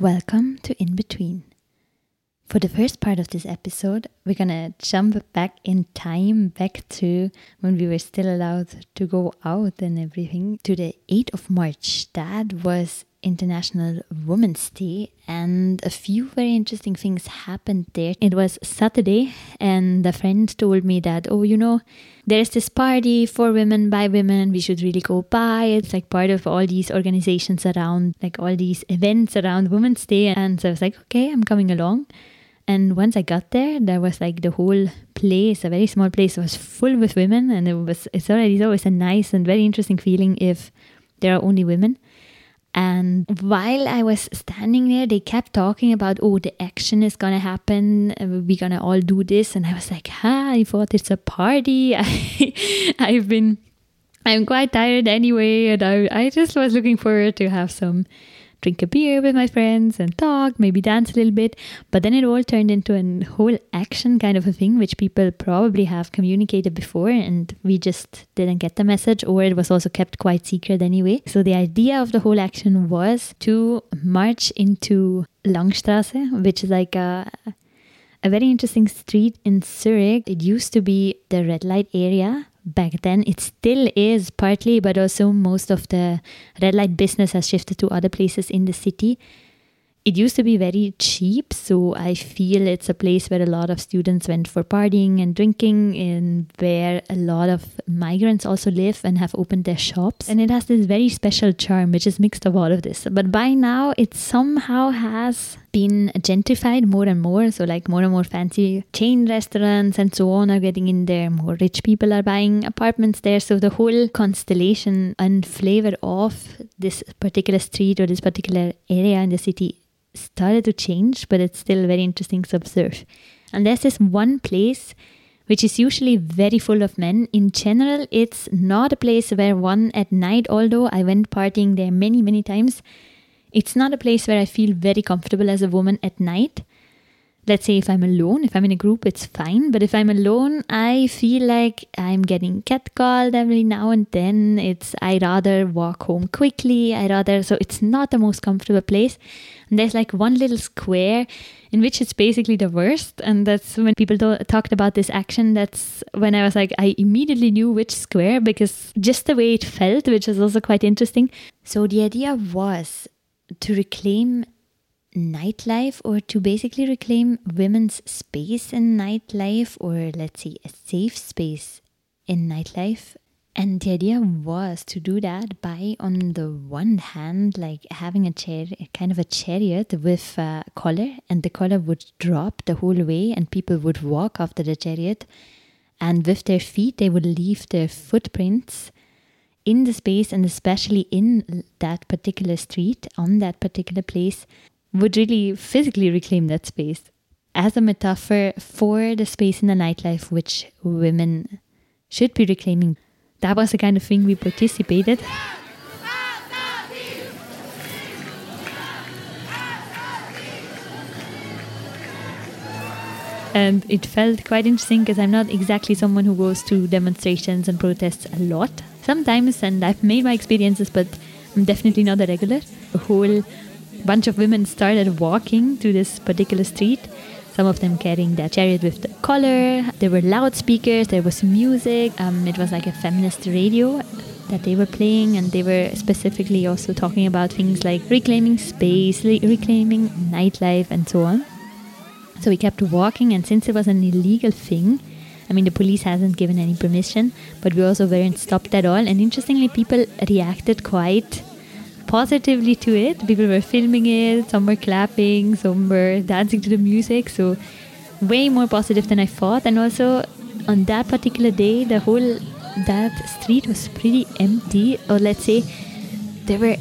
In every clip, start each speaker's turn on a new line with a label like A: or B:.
A: Welcome to In Between. For the first part of this episode, we're gonna jump back in time, back to when we were still allowed to go out and everything, to the 8th of March. That was International Women's Day, and a few very interesting things happened there. It was Saturday, and a friend told me that, oh, you know, there's this party for women by women, we should really go by. It's like part of all these organizations around, like all these events around Women's Day. And so I was like, okay, I'm coming along. And once I got there, there was like the whole place, a very small place, was full with women, and it was it's already always a nice and very interesting feeling if there are only women. And while I was standing there, they kept talking about, oh, the action is gonna happen. We're gonna all do this. And I was like, ah, I thought it's a party. I, I've been, I'm quite tired anyway. And I, I just was looking forward to have some drink a beer with my friends and talk, maybe dance a little bit. But then it all turned into a whole action kind of a thing, which people probably have communicated before and we just didn't get the message, or it was also kept quite secret anyway. So the idea of the whole action was to march into Langstrasse, which is like a a very interesting street in Zurich. It used to be the red light area back then. It still is partly, but also most of the red light business has shifted to other places in the city. It used to be very cheap, so I feel it's a place where a lot of students went for partying and drinking, and where a lot of migrants also live and have opened their shops. And it has this very special charm, which is mixed of all of this. But by now, it somehow has been gentrified more and more. So, like more and more fancy chain restaurants and so on are getting in there. More rich people are buying apartments there. So, the whole constellation and flavor of this particular street or this particular area in the city started to change, but it's still very interesting to observe. And there's this one place which is usually very full of men. In general, it's not a place where one at night, although I went partying there many, many times, it's not a place where I feel very comfortable as a woman at night. Let's say if I'm alone, if I'm in a group, it's fine. But if I'm alone, I feel like I'm getting catcalled every now and then. It's I rather walk home quickly. I rather so it's not the most comfortable place. And there's like one little square in which it's basically the worst. And that's when people talked about this action. That's when I was like, I immediately knew which square because just the way it felt, which is also quite interesting. So the idea was to reclaim nightlife or to basically reclaim women's space in nightlife or let's say a safe space in nightlife. And the idea was to do that by on the one hand like having a chair kind of a chariot with a collar and the collar would drop the whole way and people would walk after the chariot. And with their feet they would leave their footprints in the space and especially in that particular street on that particular place would really physically reclaim that space as a metaphor for the space in the nightlife which women should be reclaiming. That was the kind of thing we participated. And it felt quite interesting because I'm not exactly someone who goes to demonstrations and protests a lot. Sometimes, and I've made my experiences, but I'm definitely not a regular. A whole bunch of women started walking to this particular street. Some of them carrying their chariot with the collar. There were loudspeakers. There was music. Um, it was like a feminist radio that they were playing, and they were specifically also talking about things like reclaiming space, re- reclaiming nightlife, and so on. So we kept walking, and since it was an illegal thing, I mean, the police hasn't given any permission, but we also weren't stopped at all. And interestingly, people reacted quite positively to it. People were filming it, some were clapping, some were dancing to the music. So, way more positive than I thought. And also, on that particular day, the whole that street was pretty empty, or let's say there were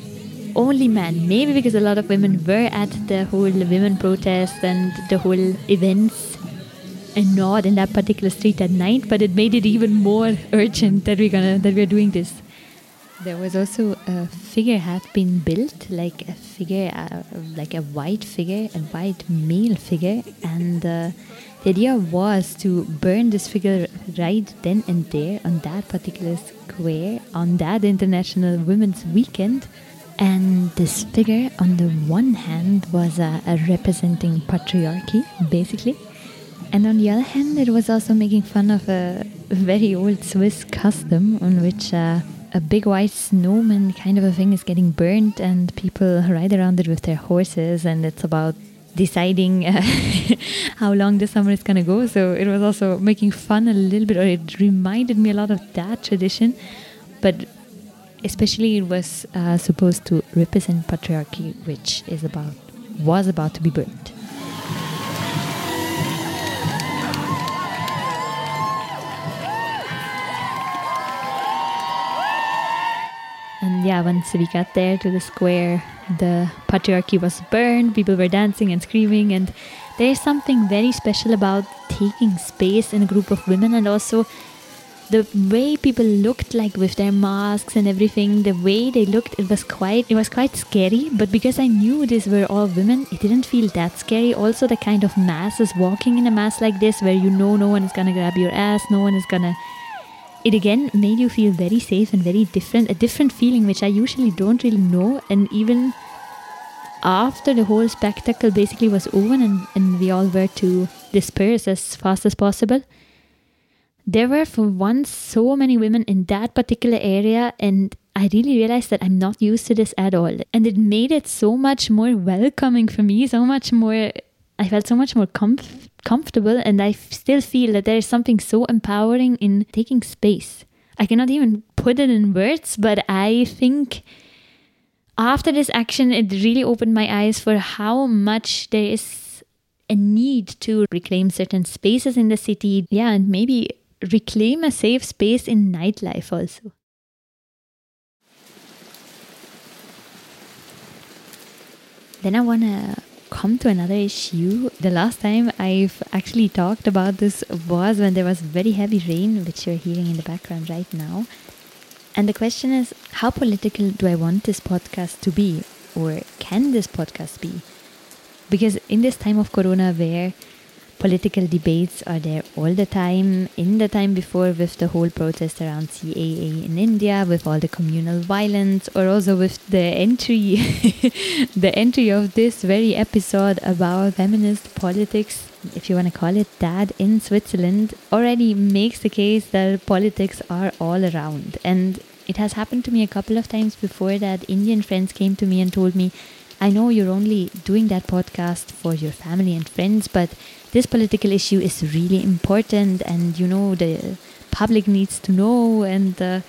A: only men. Maybe because a lot of women were at the whole women protest and the whole events and not in that particular street at night, but it made it even more urgent that we're gonna that we're doing this. There was also a figure had been built, like a figure, uh, like a white figure, a white male figure, and uh, the idea was to burn this figure right then and there on that particular square on that International Women's Weekend And this figure, on the one hand, was uh, representing patriarchy, basically. And on the other hand, it was also making fun of a very old Swiss custom on which uh, a big white snowman kind of a thing is getting burnt, and people ride around it with their horses, and it's about deciding uh, how long the summer is gonna go. So it was also making fun a little bit, or it reminded me a lot of that tradition. But especially, it was uh, supposed to represent patriarchy, which is about was about to be burnt. Yeah, once we got there to the square, the patriarchy was burned, people were dancing and screaming, and there's something very special about taking space in a group of women and also the way people looked like with their masks and everything the way they looked it was quite it was quite scary. But because i knew these were all women it didn't feel that scary. Also the kind of masses walking in a mass like this where you know no one is gonna grab your ass no one is gonna it again made you feel very safe and very different, a different feeling which I usually don't really know. And even after the whole spectacle basically was over and, and we all were to disperse as fast as possible, there were for once so many women in that particular area and I really realized that I'm not used to this at all. And it made it so much more welcoming for me, so much more I felt so much more comf- comfortable, and I f- still feel that there is something so empowering in taking space. I cannot even put it in words, but I think after this action, it really opened my eyes for how much there is a need to reclaim certain spaces in the city. Yeah, and maybe reclaim a safe space in nightlife also. Then I want to come to another issue. The last time I've actually talked about this was when there was very heavy rain, which you're hearing in the background right now. And the question is how political do I want this podcast to be? Or can this podcast be? Because in this time of Corona, where political debates are there all the time. In the time before, with the whole protest around CAA in India, with all the communal violence, or also with the entry, the entry of this very episode about feminist politics, if you want to call it that, in Switzerland, already makes the case that politics are all around. And it has happened to me a couple of times before that Indian friends came to me and told me, I know you're only doing that podcast for your family and friends, but this political issue is really important and you know the public needs to know and uh,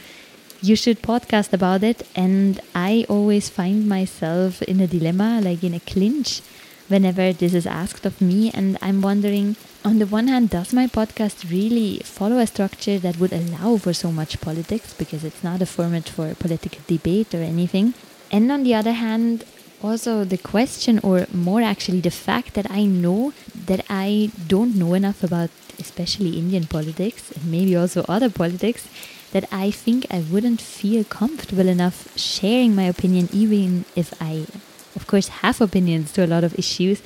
A: you should podcast about it. And i always find myself in a dilemma like in a clinch whenever this is asked of me. And i'm wondering on the one hand does my podcast really follow a structure that would allow for so much politics? Because it's not a format for political debate or anything. And on the other hand also the question or more actually the fact that i know that i don't know enough about especially indian politics and maybe also other politics that i think i wouldn't feel comfortable enough sharing my opinion even if i of course have opinions to a lot of issues.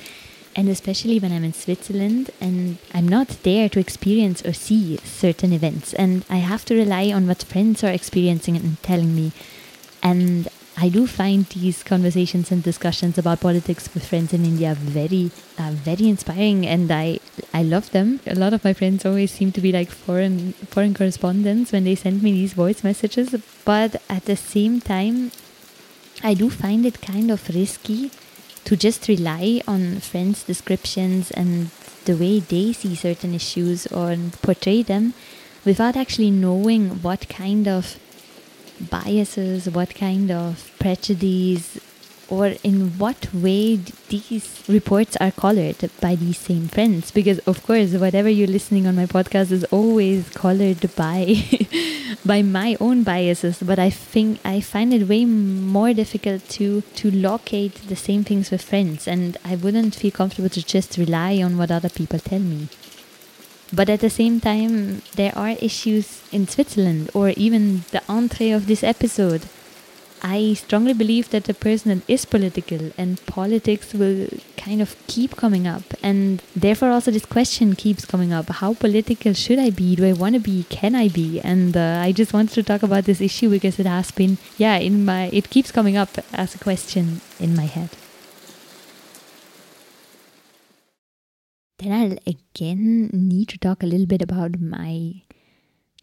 A: And especially when i'm in switzerland and i'm not there to experience or see certain events. And i have to rely on what friends are experiencing and telling me. And I do find these conversations and discussions about politics with friends in India very, uh, very inspiring, and I, I love them. A lot of my friends always seem to be like foreign, foreign correspondents when they send me these voice messages. But at the same time, I do find it kind of risky to just rely on friends' descriptions and the way they see certain issues or portray them without actually knowing what kind of biases, what kind of prejudice, or in what way these reports are colored by these same friends. Because of course, whatever you're listening on my podcast is always colored by by my own biases. But I think I find it way more difficult to to locate the same things with friends, and I wouldn't feel comfortable to just rely on what other people tell me. But at the same time, there are issues in Switzerland, or even the entree of this episode. I strongly believe that the person is political and politics will kind of keep coming up. And therefore, also, this question keeps coming up how political should I be? Do I want to be? Can I be? And uh, I just wanted to talk about this issue because it has been, yeah, in my, it keeps coming up as a question in my head. Then I'll again need to talk a little bit about my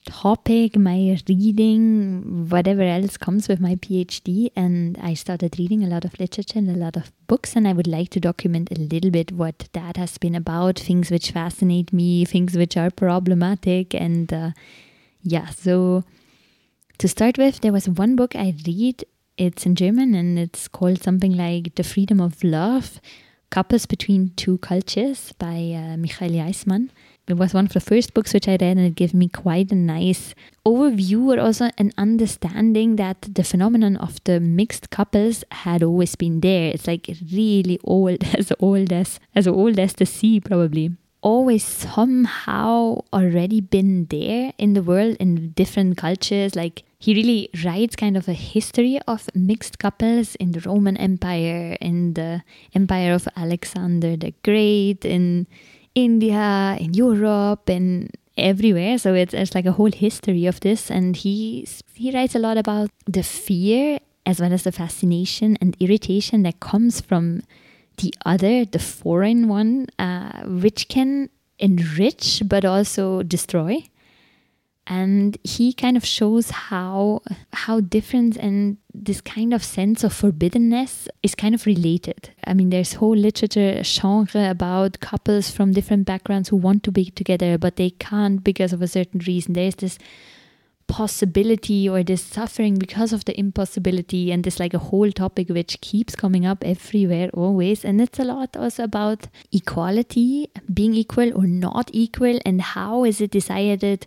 A: topic, my reading, whatever else comes with my PhD. And I started reading a lot of literature and a lot of books. And I would like to document a little bit what that has been about, things which fascinate me, things which are problematic. And uh, yeah, so to start with, there was one book I read. It's in German and it's called something like The Freedom of Love Couples Between Two Cultures by uh, Michael Jeismann it was one of the first books which I read, and it gave me quite a nice overview, but also an understanding that the phenomenon of the mixed couples had always been there. It's like really old, as old as as old as the sea, probably. Always somehow already been there in the world in different cultures. Like he really writes kind of a history of mixed couples in the Roman Empire, in the Empire of Alexander the Great, in India, in Europe, and everywhere. So it's, it's like a whole history of this. And he he writes a lot about the fear as well as the fascination and irritation that comes from the other, the foreign one, uh, which can enrich but also destroy and he kind of shows how how different and this kind of sense of forbiddenness is kind of related. I mean, there's whole literature genre about couples from different backgrounds who want to be together, but they can't because of a certain reason. There's this possibility or this suffering because of the impossibility and this like a whole topic which keeps coming up everywhere always and it's a lot also about equality being equal or not equal and how is it decided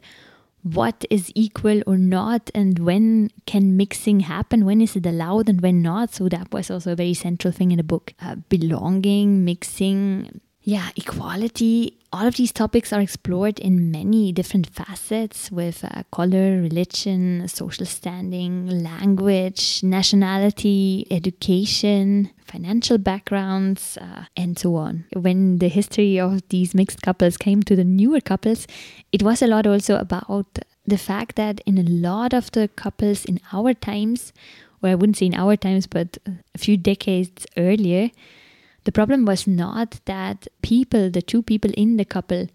A: what is equal or not and when can mixing happen? When is it allowed and when not? So that was also a very central thing in the book. Uh, belonging mixing yeah, equality, all of these topics are explored in many different facets with uh, color, religion, social standing, language, nationality, education, financial backgrounds, uh, and so on. When the history of these mixed couples came to the newer couples, it was a lot also about the fact that in a lot of the couples in our times, or I wouldn't say in our times, but a few decades earlier, the problem was not that people, the two people in the couple,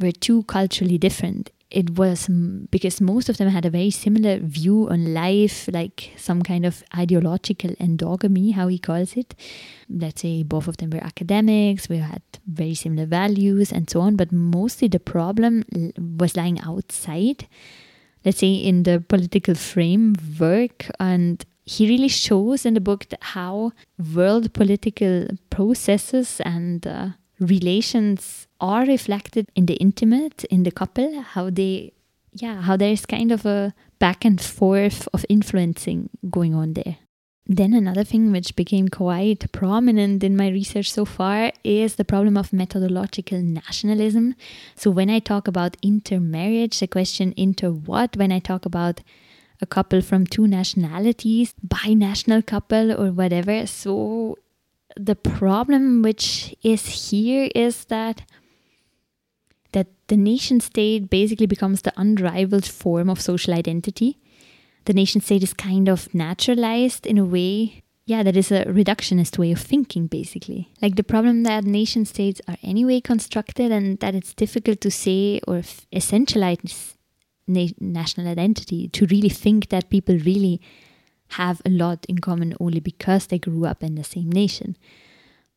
A: were too culturally different. It was because most of them had a very similar view on life, like some kind of ideological endogamy, how he calls it. Let's say both of them were academics, we had very similar values and so on, but mostly the problem was lying outside let's say in the political framework and he really shows in the book how world political processes and uh, relations are reflected in the intimate in the couple how they yeah how there's kind of a back and forth of influencing going on there. Then another thing which became quite prominent in my research so far is the problem of methodological nationalism. So when i talk about intermarriage the question inter what when i talk about a couple from two nationalities, binational couple or whatever. So the problem which is here is that that the nation state basically becomes the unrivaled form of social identity. The nation state is kind of naturalized in a way yeah, that is a reductionist way of thinking, basically. Like the problem that nation states are anyway constructed and that it's difficult to say or essentialize na- national identity to really think that people really have a lot in common only because they grew up in the same nation.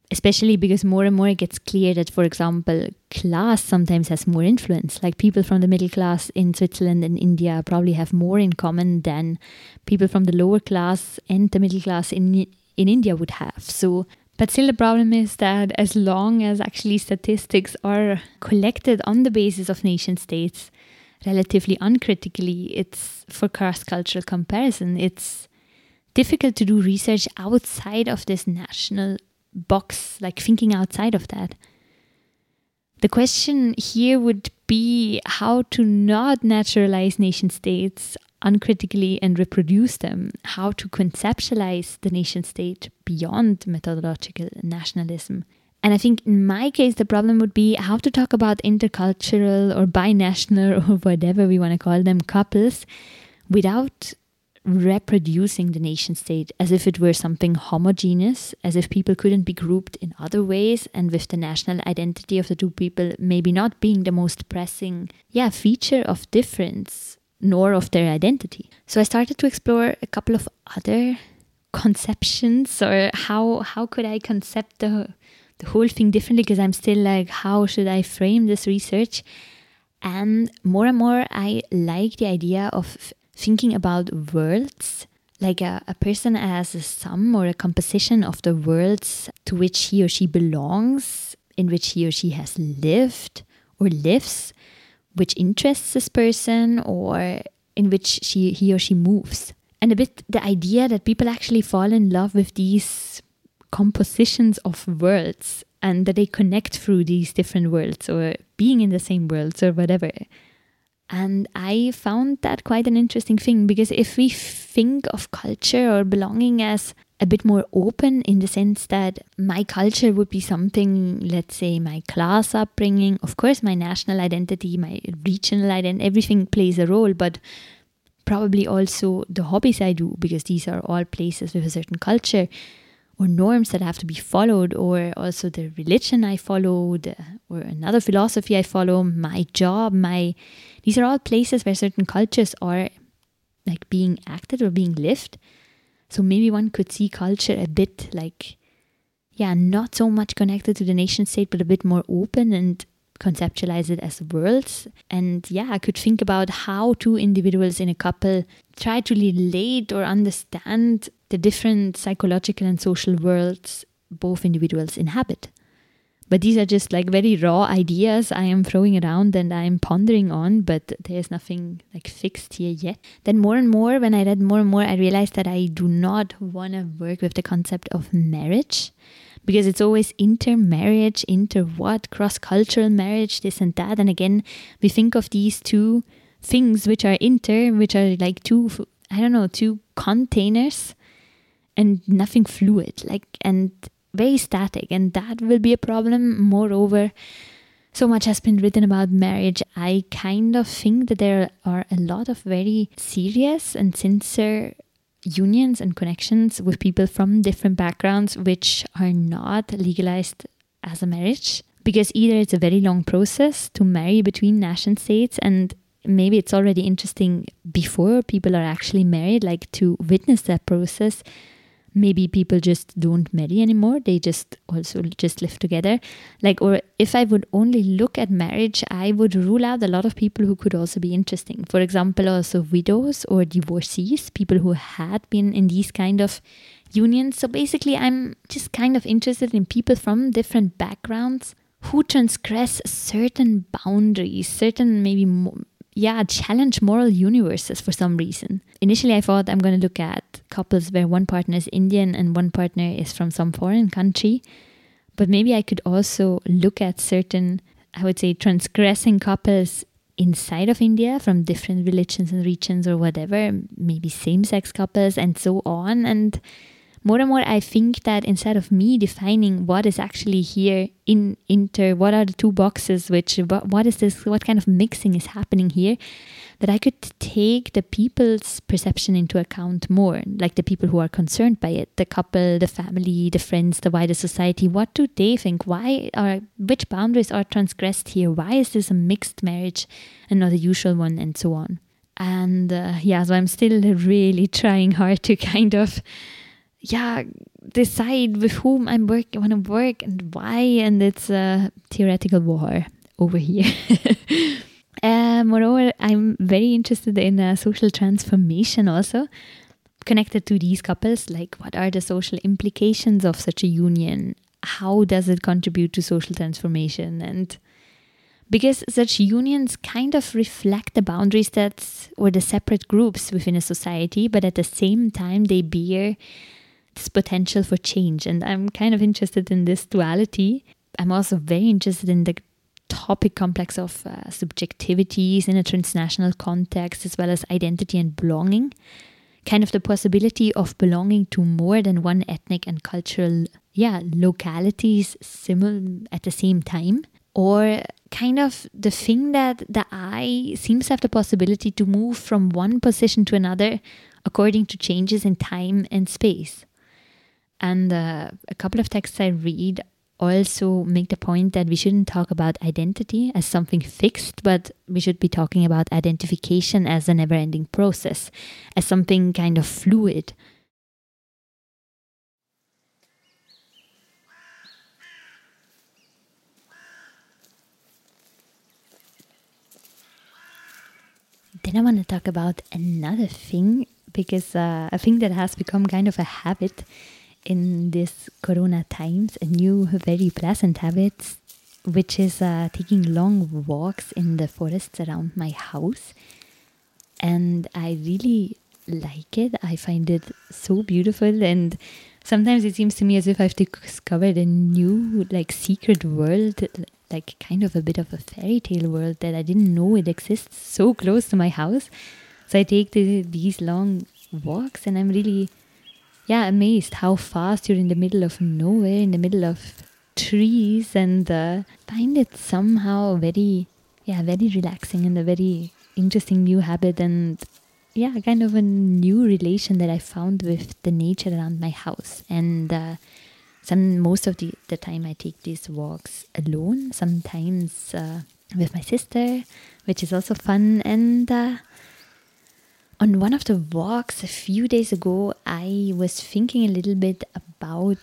A: Especially because more and more it gets clear that, for example, class sometimes has more influence. Like people from the middle class in Switzerland and India probably have more in common than people from the lower class and the middle class in in India would have. So but still, the problem is that as long as actually statistics are collected on the basis of nation states, relatively uncritically, it's for cross cultural comparison, it's difficult to do research outside of this national box, like thinking outside of that. The question here would be how to not naturalize nation states uncritically and reproduce them, how to conceptualize the nation state beyond methodological nationalism. And I think in my case, the problem would be how to talk about intercultural or binational or whatever we want to call them couples without reproducing the nation state as if it were something homogeneous, as if people couldn't be grouped in other ways, and with the national identity of the two people maybe not being the most pressing, yeah, feature of difference, nor of their identity. So I started to explore a couple of other conceptions, or how how could I concept the the whole thing differently? Because I'm still like, how should I frame this research? And more and more, I like the idea of thinking about worlds, like a, a person as a sum or a composition of the worlds to which he or she belongs, in which he or she has lived or lives, which interests this person or in which she, he or she moves. And a bit the idea that people actually fall in love with these compositions of worlds and that they connect through these different worlds or being in the same worlds or whatever. And I found that quite an interesting thing because if we think of culture or belonging as a bit more open in the sense that my culture would be something, let's say, my class upbringing, of course, my national identity, my regional identity, everything plays a role, but probably also the hobbies I do because these are all places with a certain culture or norms that have to be followed, or also the religion I follow, the, or another philosophy I follow, my job, my these are all places where certain cultures are like being acted or being lived. So maybe one could see culture a bit like, yeah, not so much connected to the nation state, but a bit more open and conceptualize it as worlds. And yeah, I could think about how two individuals in a couple try to relate or understand the different psychological and social worlds both individuals inhabit. But these are just like very raw ideas I am throwing around and I'm pondering on, but there's nothing like fixed here yet. Then, more and more, when I read more and more, I realized that I do not want to work with the concept of marriage because it's always intermarriage, inter what, cross cultural marriage, this and that. And again, we think of these two things which are inter, which are like two, I don't know, two containers and nothing fluid, like, and very static. And that will be a problem. Moreover, so much has been written about marriage. I kind of think that there are a lot of very serious and sincere unions and connections with people from different backgrounds which are not legalized as a marriage because either it's a very long process to marry between nation states and maybe it's already interesting before people are actually married like to witness that process maybe people just don't marry anymore. They just also just live together. Like or if i would only look at marriage i would rule out a lot of people who could also be interesting. For example also widows or divorcees people who had been in these kind of unions. So basically i'm just kind of interested in people from different backgrounds who transgress certain boundaries certain maybe yeah, challenge moral universes for some reason. Initially, I thought I'm going to look at couples where one partner is Indian and one partner is from some foreign country. But maybe I could also look at certain, I would say, transgressing couples inside of India from different religions and regions or whatever, maybe same sex couples and so on. And more and more I think that instead of me defining what is actually here in inter, what are the two boxes, which what, what is this, what kind of mixing is happening here, that I could take the people's perception into account more, like the people who are concerned by it, the couple, the family, the friends, the wider society. What do they think? Why are which boundaries are transgressed here? Why is this a mixed marriage and not a usual one, and so on? And uh, yeah, so I'm still really trying hard to kind of yeah decide with whom I'm working want to work and why and it's a theoretical war over here. uh, moreover, I'm very interested in uh, social transformation also connected to these couples like what are the social implications of such a union how does it contribute to social transformation and because such unions kind of reflect the boundaries that or the separate groups within a society but at the same time they bear potential for change. And I'm kind of interested in this duality. I'm also very interested in the topic complex of uh, subjectivities in a transnational context, as well as identity and belonging. Kind of the possibility of belonging to more than one ethnic and cultural, yeah, localities simul- at the same time. Or kind of the thing that the eye seems to have the possibility to move from one position to another according to changes in time and space. And uh, a couple of texts I read also make the point that we shouldn't talk about identity as something fixed, but we should be talking about identification as a never ending process, as something kind of fluid. Then I want to talk about another thing because uh, a thing that has become kind of a habit in this corona times a new very pleasant habit which is uh, taking long walks in the forests around my house. And i really like it. I find it so beautiful. And sometimes it seems to me as if i've discovered a new like secret world like kind of a bit of a fairy tale world that i didn't know it exists so close to my house. So i take the, these long walks and i'm really yeah, amazed how fast you're in the middle of nowhere, in the middle of trees, and uh, find it somehow very, yeah, very relaxing and a very interesting new habit, and yeah, kind of a new relation that I found with the nature around my house. And uh, some most of the, the time I take these walks alone, sometimes uh, with my sister, which is also fun, and uh, on one of the walks a few days ago, I was thinking a little bit about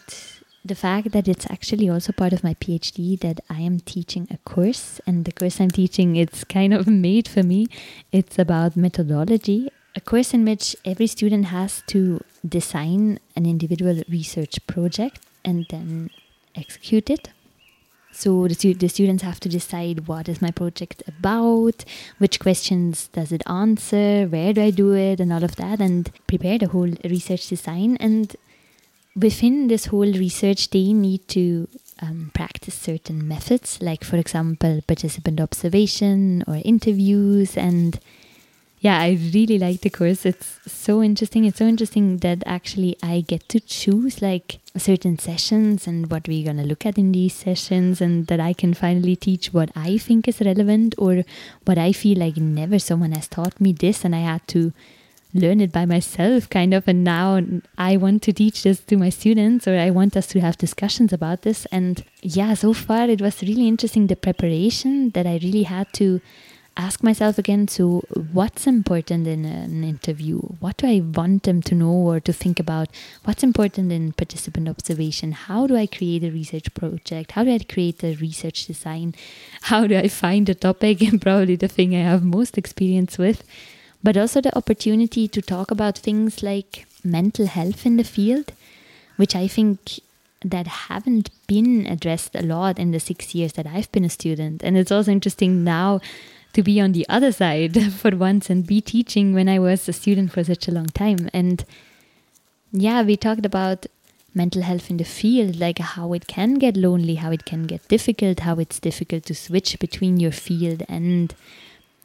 A: the fact that it's actually also part of my PhD that I am teaching a course, and the course I'm teaching it's kind of made for me. It's about methodology, a course in which every student has to design an individual research project and then execute it. So the, stu- the students have to decide what is my project about, which questions does it answer, where do I do it, and all of that, and prepare the whole research design. And within this whole research, they need to um, practice certain methods, like for example, participant observation or interviews and yeah, I really like the course. It's so interesting. It's so interesting that actually I get to choose like certain sessions and what we're going to look at in these sessions, and that I can finally teach what I think is relevant or what I feel like never someone has taught me this, and I had to learn it by myself, kind of. And now I want to teach this to my students, or I want us to have discussions about this. And yeah, so far it was really interesting the preparation that I really had to ask myself again so what's important in an interview? What do i want them to know or to think about? What's important in participant observation? How do i create a research project? How do i create a research design? How do i find a topic? And probably the thing i have most experience with. But also the opportunity to talk about things like mental health in the field which i think that haven't been addressed a lot in the six years that I've been a student. And it's also interesting now to be on the other side for once and be teaching when I was a student for such a long time. And yeah, we talked about mental health in the field, like how it can get lonely, how it can get difficult, how it's difficult to switch between your field and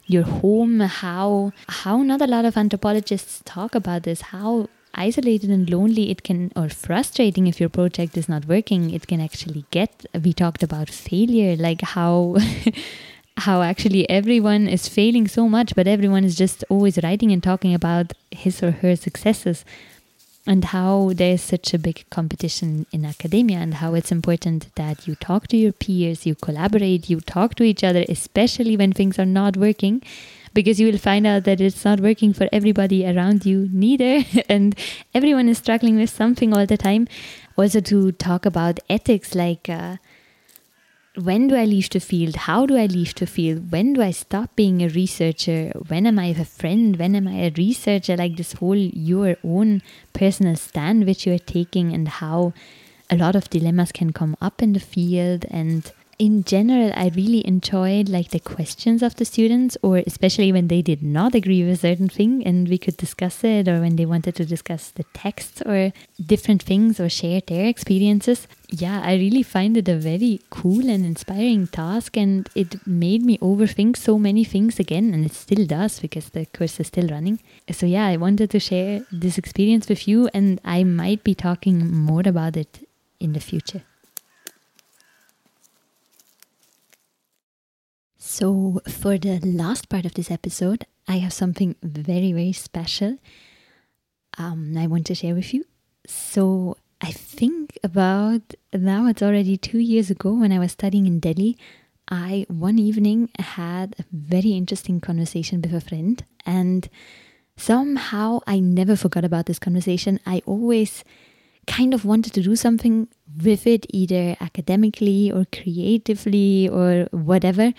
A: your home, how how not a lot of anthropologists talk about this, how isolated and lonely it can or frustrating if your project is not working it can actually get we talked about failure like how how actually everyone is failing so much, but everyone is just always writing and talking about his or her successes, and how there's such a big competition in academia, and how it's important that you talk to your peers, you collaborate, you talk to each other, especially when things are not working. Because you will find out that it's not working for everybody around you, neither. and everyone is struggling with something all the time. Also, to talk about ethics, like uh, when do I leave the field? How do I leave the field? When do I stop being a researcher? When am I a friend? When am I a researcher? Like this whole your own personal stand which you are taking, and how a lot of dilemmas can come up in the field. And in general, I really enjoyed like the questions of the students, or especially when they did not agree with a certain thing and we could discuss it, or when they wanted to discuss the texts or different things or share their experiences. Yeah, I really find it a very cool and inspiring task, and it made me overthink so many things again, and it still does because the course is still running. So, yeah, I wanted to share this experience with you, and I might be talking more about it in the future. So, for the last part of this episode, I have something very, very special um, I want to share with you. So, I think about now it's already two years ago when I was studying in Delhi. I one evening had a very interesting conversation with a friend, and somehow I never forgot about this conversation. I always kind of wanted to do something with it, either academically or creatively or whatever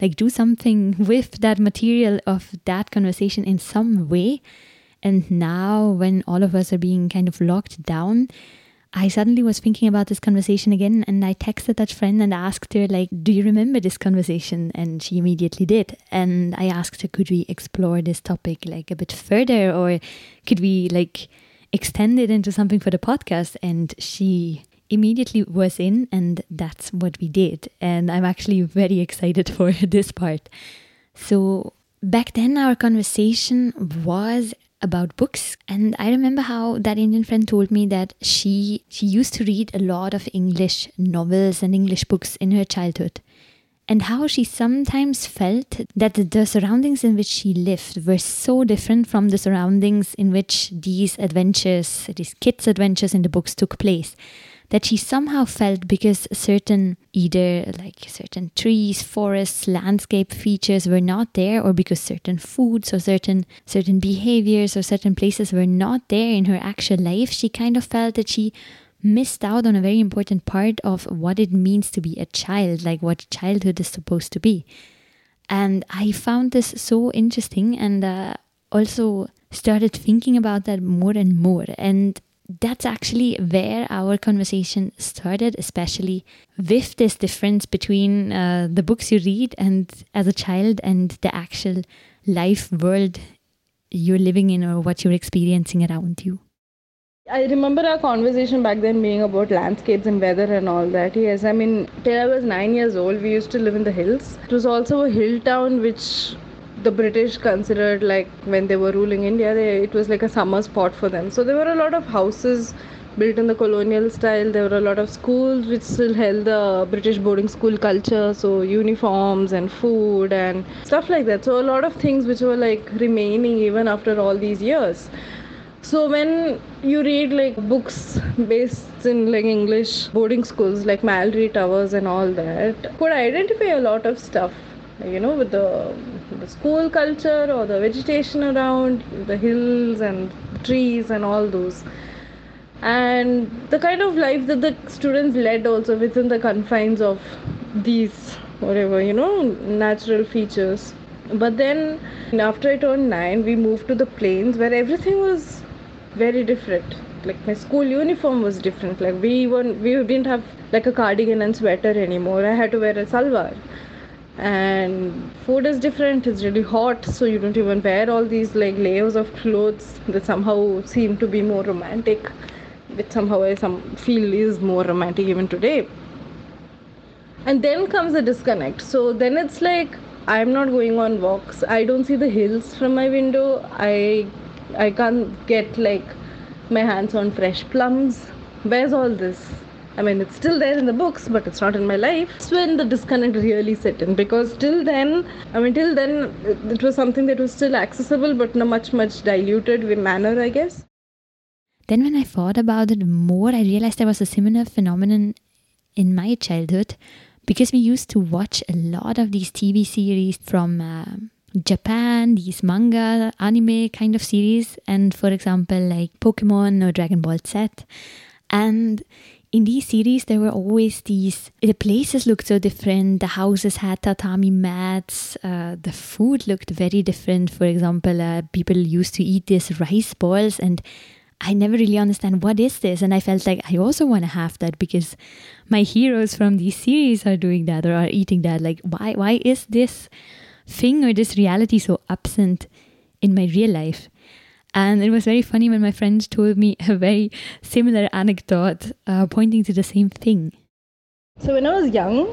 A: like do something with that material of that conversation in some way. And now, when all of us are being kind of locked down, I suddenly was thinking about this conversation again and I texted that friend and asked her, like, do you remember this conversation? And she immediately did. And I asked her, could we explore this topic like a bit further or could we like extend it into something for the podcast? And she immediately was in, and that's what we did. And I'm actually very excited for this part. So, back then, our conversation was about books and i remember how that indian friend told me that she she used to read a lot of english novels and english books in her childhood and how she sometimes felt that the surroundings in which she lived were so different from the surroundings in which these adventures these kids adventures in the books took place that she somehow felt because certain either like certain trees forests landscape features were not there or because certain foods or certain certain behaviors or certain places were not there in her actual life she kind of felt that she missed out on a very important part of what it means to be a child like what childhood is supposed to be. And i found this so interesting and uh, also started thinking about that more and more. And that's actually where our conversation started, especially with this difference between uh, the books you read and as a child and the actual life world you're living in or what you're experiencing around you.
B: I remember our conversation back then being about landscapes and weather and all that. Yes, I mean, till I was nine years old, we used to live in the hills. It was also a hill town which the British considered like when they were ruling India, they, it was like a summer spot for them. So there were a lot of houses built in the colonial style. There were a lot of schools which still held the British boarding school culture, so uniforms and food and stuff like that. So a lot of things which were like remaining even after all these years. So when you read like books based in like English boarding schools like Malory Towers and all that, could identify a lot of stuff you know with the, the school culture or the vegetation around the hills and trees and all those. And the kind of life that the students led also within the confines of these whatever you know natural features. But then after i turned 9 we moved to the plains where everything was very different. Like my school uniform was different. Like we weren't we didn't have like a cardigan and sweater anymore. I had to wear a salwar and food is different. It's really hot so you don't even wear all these like layers of clothes that somehow seem to be more romantic which somehow i some feel is more romantic even today. And then comes the disconnect. So then it's like i'm not going on walks. I don't see the hills from my window. I i can't get like my hands on fresh plums. Where's all this I mean, it's still there in the books, but it's not in my life. It's when the disconnect really set in because till then, I mean, till then, it was something that was still accessible, but in a much, much diluted manner, I guess.
A: Then, when I thought about it more, I realized there was a similar phenomenon in my childhood because we used to watch a lot of these TV series from. Uh, Japan, these manga, anime kind of series, and for example, like Pokemon or Dragon Ball Z. And in these series there were always these the places looked so different the houses had tatami mats uh, the food looked very different for example uh, people used to eat these rice balls and I never really understand what is this. And I felt like I also want to have that because my heroes from these series are doing that or are eating that. Like, why, why is this thing or this reality so absent in my real life? And it was very funny when my friend told me a very similar anecdote uh, pointing to the same thing.
B: So when I was young,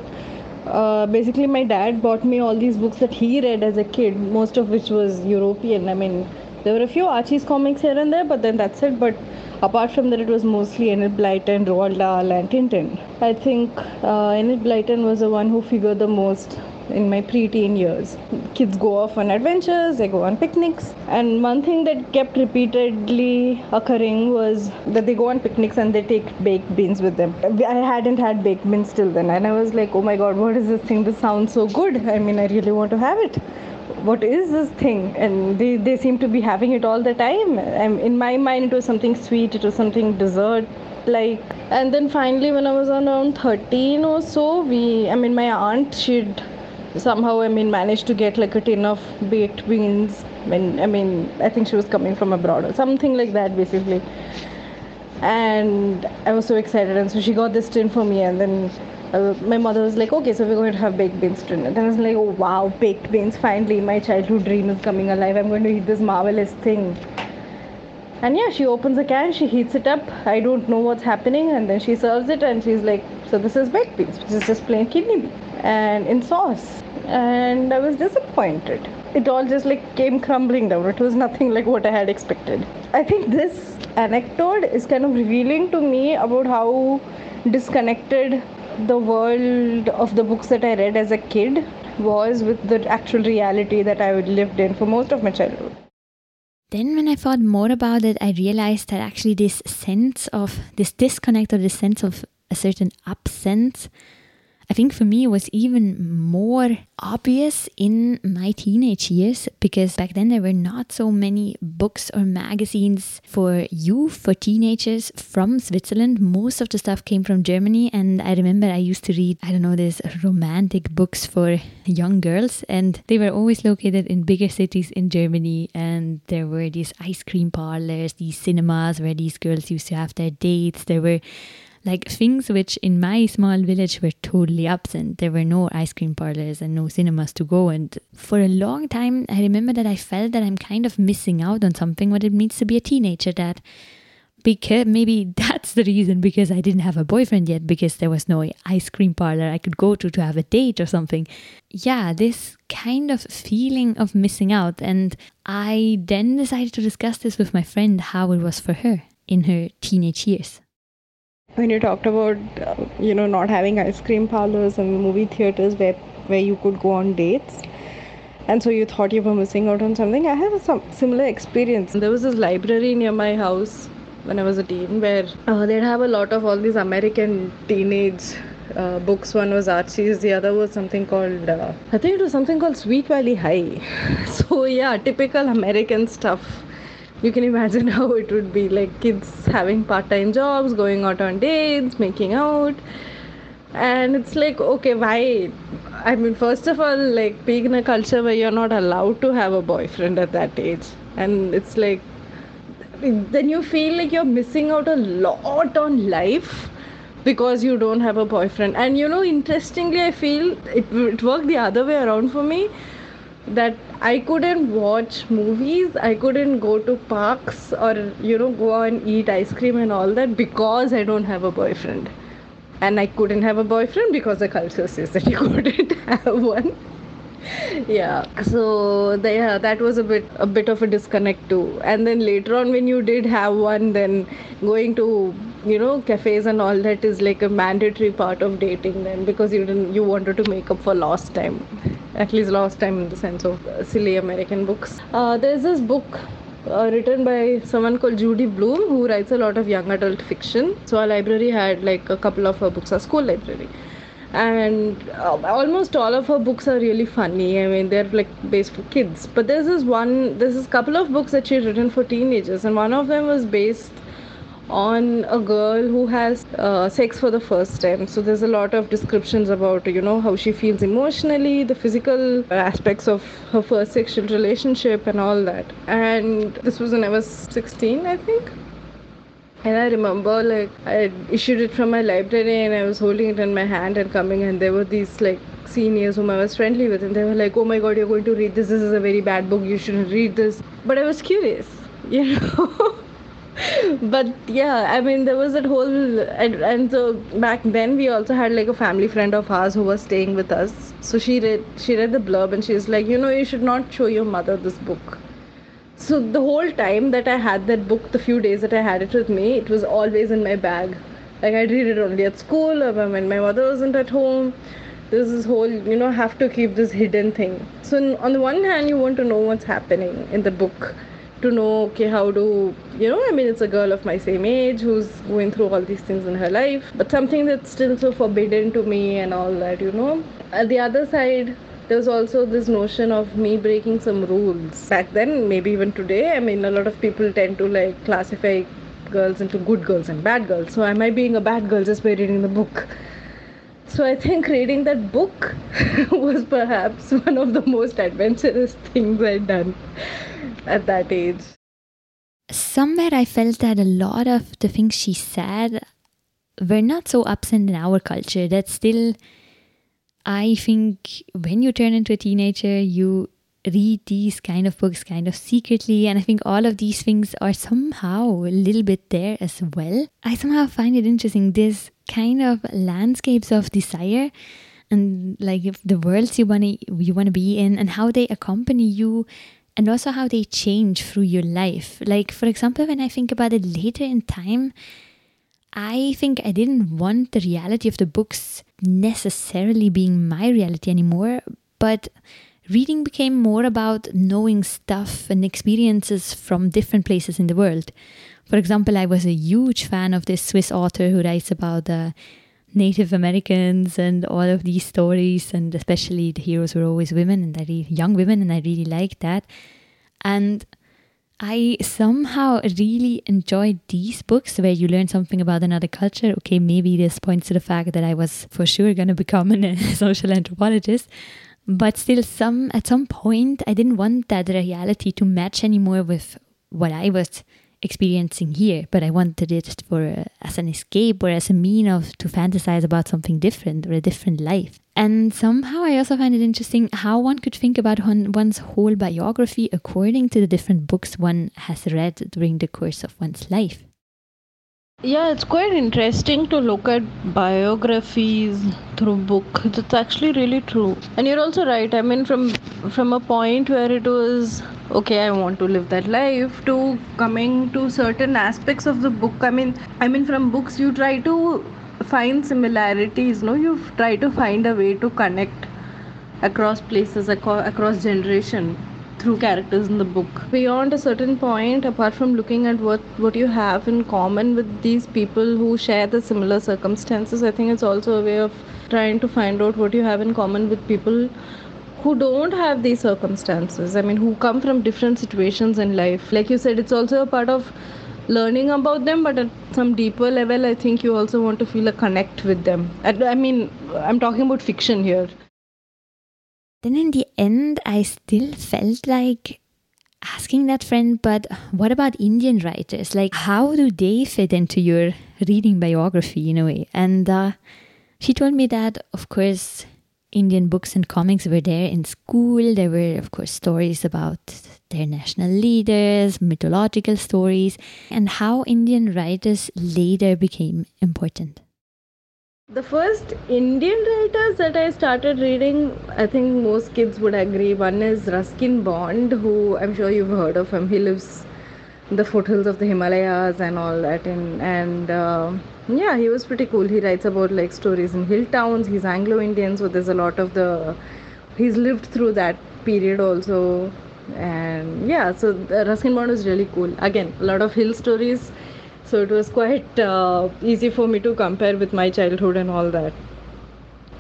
B: uh, basically my dad bought me all these books that he read as a kid, most of which was European. I mean, there were a few Archie's comics here and there, but then that's it. But apart from that, it was mostly Enid Blyton, Roald Dahl, and Tintin. I think uh, Enid Blyton was the one who figured the most in my preteen years. Kids go off on adventures, they go on picnics, and one thing that kept repeatedly occurring was that they go on picnics and they take baked beans with them. I hadn't had baked beans till then, and I was like, oh my god, what is this thing? This sounds so good. I mean, I really want to have it. What is this thing? And they, they seem to be having it all the time. And in my mind, it was something sweet, it was something dessert like and then finally when i was around 13 or so we i mean my aunt she'd somehow I mean managed to get like a tin of baked beans. When I mean I think she was coming from abroad or something like that basically. And I was so excited, and so she got this tin for me, and then uh, my mother was like, "Okay, so we're going to have baked beans tonight." And I was like, "Oh wow, baked beans! Finally, my childhood dream is coming alive. I'm going to eat this marvelous thing." And yeah, she opens a can, she heats it up. I don't know what's happening, and then she serves it, and she's like, "So this is baked beans, which is just plain kidney beans." and in sauce and I was disappointed. It all just like came crumbling down. It was nothing like what I had expected. I think this anecdote is kind of revealing to me about how disconnected the world of the books that I read as a kid was with the actual reality that I lived in for most of my childhood.
A: Then, when I thought more about it, I realized that actually this sense of this disconnect or this sense of a certain absence I think for me it was even more obvious in my teenage years because back then there were not so many books or magazines for youth, for teenagers from Switzerland. Most of the stuff came from Germany, and I remember I used to read, I don't know, these romantic books for young girls, and they were always located in bigger cities in Germany. And there were these ice cream parlors, these cinemas where these girls used to have their dates. There were like things which in my small village were totally absent. There were no ice cream parlors and no cinemas to go. And for a long time, I remember that I felt that I'm kind of missing out on something what it means to be a teenager. That because maybe that's the reason because I didn't have a boyfriend yet because there was no ice cream parlor I could go to to have a date or something. Yeah, this kind of feeling of missing out. And I then decided to discuss this with my friend how it was for her in her teenage years
B: when you talked about uh, you know not having ice cream parlors and movie theaters where where you could go on dates and so you thought you were missing out on something i have a similar experience. There was this library near my house when i was a teen where uh, they'd have a lot of all these american teenage uh, books. One was archie's the other was something called uh, i think it was something called sweet valley high. So yeah typical american stuff you can imagine how it would be like kids having part-time jobs going out on dates making out. And it's like okay why? I mean first of all like being in a culture where you're not allowed to have a boyfriend at that age. And it's like then you feel like you're missing out a lot on life because you don't have a boyfriend. And you know interestingly i feel it, it worked the other way around for me that I couldn't watch movies, I couldn't go to parks or you know go and eat ice cream and all that because I don't have a boyfriend. And I couldn't have a boyfriend because the culture says that you couldn't have one. yeah so the, yeah that was a bit a bit of a disconnect too and then later on when you did have one then going to you know cafes and all that is like a mandatory part of dating then because you didn't you wanted to make up for lost time at least lost time in the sense of silly American books. Uh, there's this book uh, written by someone called Judy Blume who writes a lot of young adult fiction. So our library had like a couple of her books, our school library. And uh, almost all of her books are really funny. I mean, they're like based for kids. But there's this one, there's this couple of books that she written for teenagers, and one of them was based on a girl who has uh, sex for the first time. So there's a lot of descriptions about you know how she feels emotionally, the physical aspects of her first sexual relationship, and all that. And this was when I was 16, I think. And I remember like I issued it from my library and I was holding it in my hand and coming and there were these like seniors whom I was friendly with and they were like, Oh my god, you're going to read this, this is a very bad book, you shouldn't read this. But I was curious, you know. but yeah, I mean there was that whole and, and so back then we also had like a family friend of ours who was staying with us. So she read she read the blurb and she's like, you know, you should not show your mother this book so the whole time that I had that book, the few days that I had it with me, it was always in my bag. Like I'd read it only at school or when my mother wasn't at home. There's this whole, you know, have to keep this hidden thing. So on the one hand, you want to know what's happening in the book, to know, okay, how do, you know, I mean, it's a girl of my same age who's going through all these things in her life, but something that's still so forbidden to me and all that, you know. At the other side, there was also this notion of me breaking some rules. Back then maybe even today i mean a lot of people tend to like classify girls into good girls and bad girls. So am i being a bad girl just by reading the book? So i think reading that book was perhaps one of the most adventurous things i'd done at that age.
A: Somewhere i felt that a lot of the things she said were not so absent in our culture that still I think when you turn into a teenager, you read these kind of books kind of secretly. And I think all of these things are somehow a little bit there as well. I somehow find it interesting this kind of landscapes of desire and like the worlds you want to you want to be in and how they accompany you and also how they change through your life like for example when i think about it later in time I think I didn't want the reality of the books necessarily being my reality anymore, but reading became more about knowing stuff and experiences from different places in the world. For example, I was a huge fan of this Swiss author who writes about the Native Americans and all of these stories, and especially the heroes were always women and I really, young women, and I really liked that. And I somehow really enjoyed these books where you learn something about another culture. Okay, maybe this points to the fact that I was for sure going to become a social anthropologist. But still, some at some point, I didn't want that reality to match anymore with what I was experiencing here, but I wanted it for uh, as an escape or as a mean of to fantasize about something different or a different life. And somehow I also find it interesting how one could think about one, one's whole biography according to the different books one has read during the course of one's life.
B: Yeah, it's quite interesting to look at biographies through book. It's actually really true. And you're also right. I mean from from a point where it was okay, I want to live that life to coming to certain aspects of the book. I mean I mean from books you try to find similarities, no? You try to find a way to connect across places, across generation through characters in the book. Beyond a certain point, apart from looking at what, what you have in common with these people who share the similar circumstances, I think it's also a way of trying to find out what you have in common with people who don't have these circumstances. I mean, who come from different situations in life. Like you said, it's also a part of learning about them, but at some deeper level, I think you also want to feel a connect with them. I mean, I'm talking about fiction here.
A: Then in the end, I still felt like asking that friend, but what about Indian writers? Like, how do they fit into your reading biography in a way? And uh, she told me that, of course, Indian books and comics were there in school. There were, of course, stories about their national leaders, mythological stories, and how Indian writers later became important.
B: The first Indian writers that I started reading, I think most kids would agree. One is Ruskin Bond, who I'm sure you've heard of him. He lives in the foothills of the Himalayas and all that. And, and uh, yeah, he was pretty cool. He writes about like stories in hill towns. He's Anglo Indian, so there's a lot of the. He's lived through that period also. And yeah, so Ruskin Bond is really cool. Again, a lot of hill stories so it was quite uh, easy for me to compare with my childhood and all that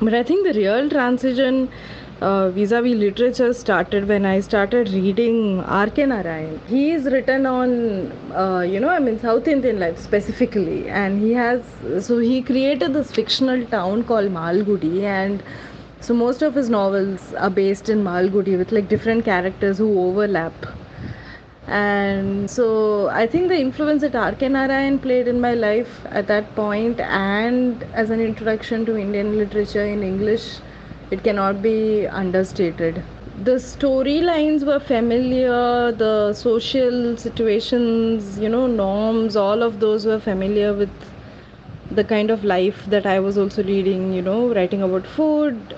B: but i think the real transition uh, vis-a-vis literature started when I started reading R.K. Narayan. He is written on, uh, you know, I mean South Indian life specifically, and he has so he created this fictional town called Malgudi, and so most of his novels are based in Malgudi with like different characters who overlap And so I think the influence that R.K. Narayan played in my life at that point and as an introduction to Indian literature in English, it cannot be understated. The storylines were familiar, the social situations, you know, norms, all of those were familiar with the kind of life that I was also leading, you know, writing about food.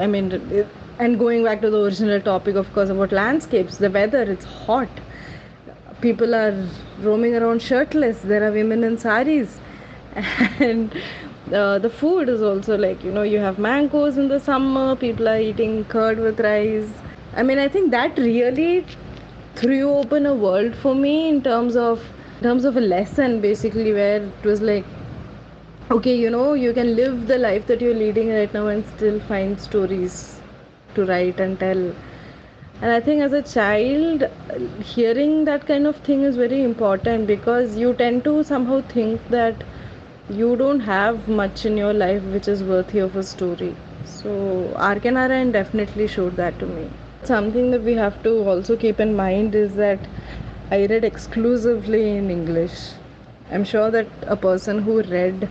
B: I mean, and going back to the original topic, of course, about landscapes, the weather, it's hot. People are roaming around shirtless. There are women in saris. And uh, the food is also like, you know, you have mangoes in the summer, people are eating curd with rice. I mean, I think that really threw open a world for me in terms of in terms of a lesson basically where it was like okay you know you can live the life that you're leading right now and still find stories to write and tell and i think as a child hearing that kind of thing is very important because you tend to somehow think that you don't have much in your life which is worthy of a story so R.K. Narayan definitely showed that to me something that we have to also keep in mind is that i read exclusively in english i'm sure that a person who read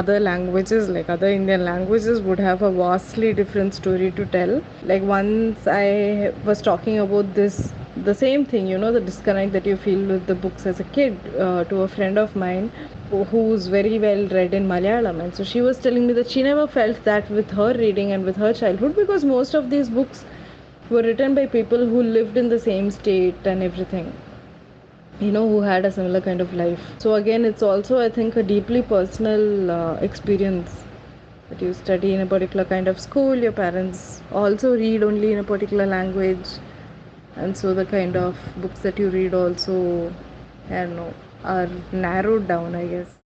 B: other languages like other indian languages would have a vastly different story to tell. Like once i was talking about this the same thing you know the disconnect that you feel with the books as a kid uh, to a friend of mine who's very well read in malayalam. And so she was telling me that she never felt that with her reading and with her childhood because most of these books were written by people who lived in the same state and everything you know who had a similar kind of life. So again it's also i think a deeply personal uh, experience that you study in a particular kind of school. Your parents also read only in a particular language. And so the kind of books that you read also i don't know are narrowed down i guess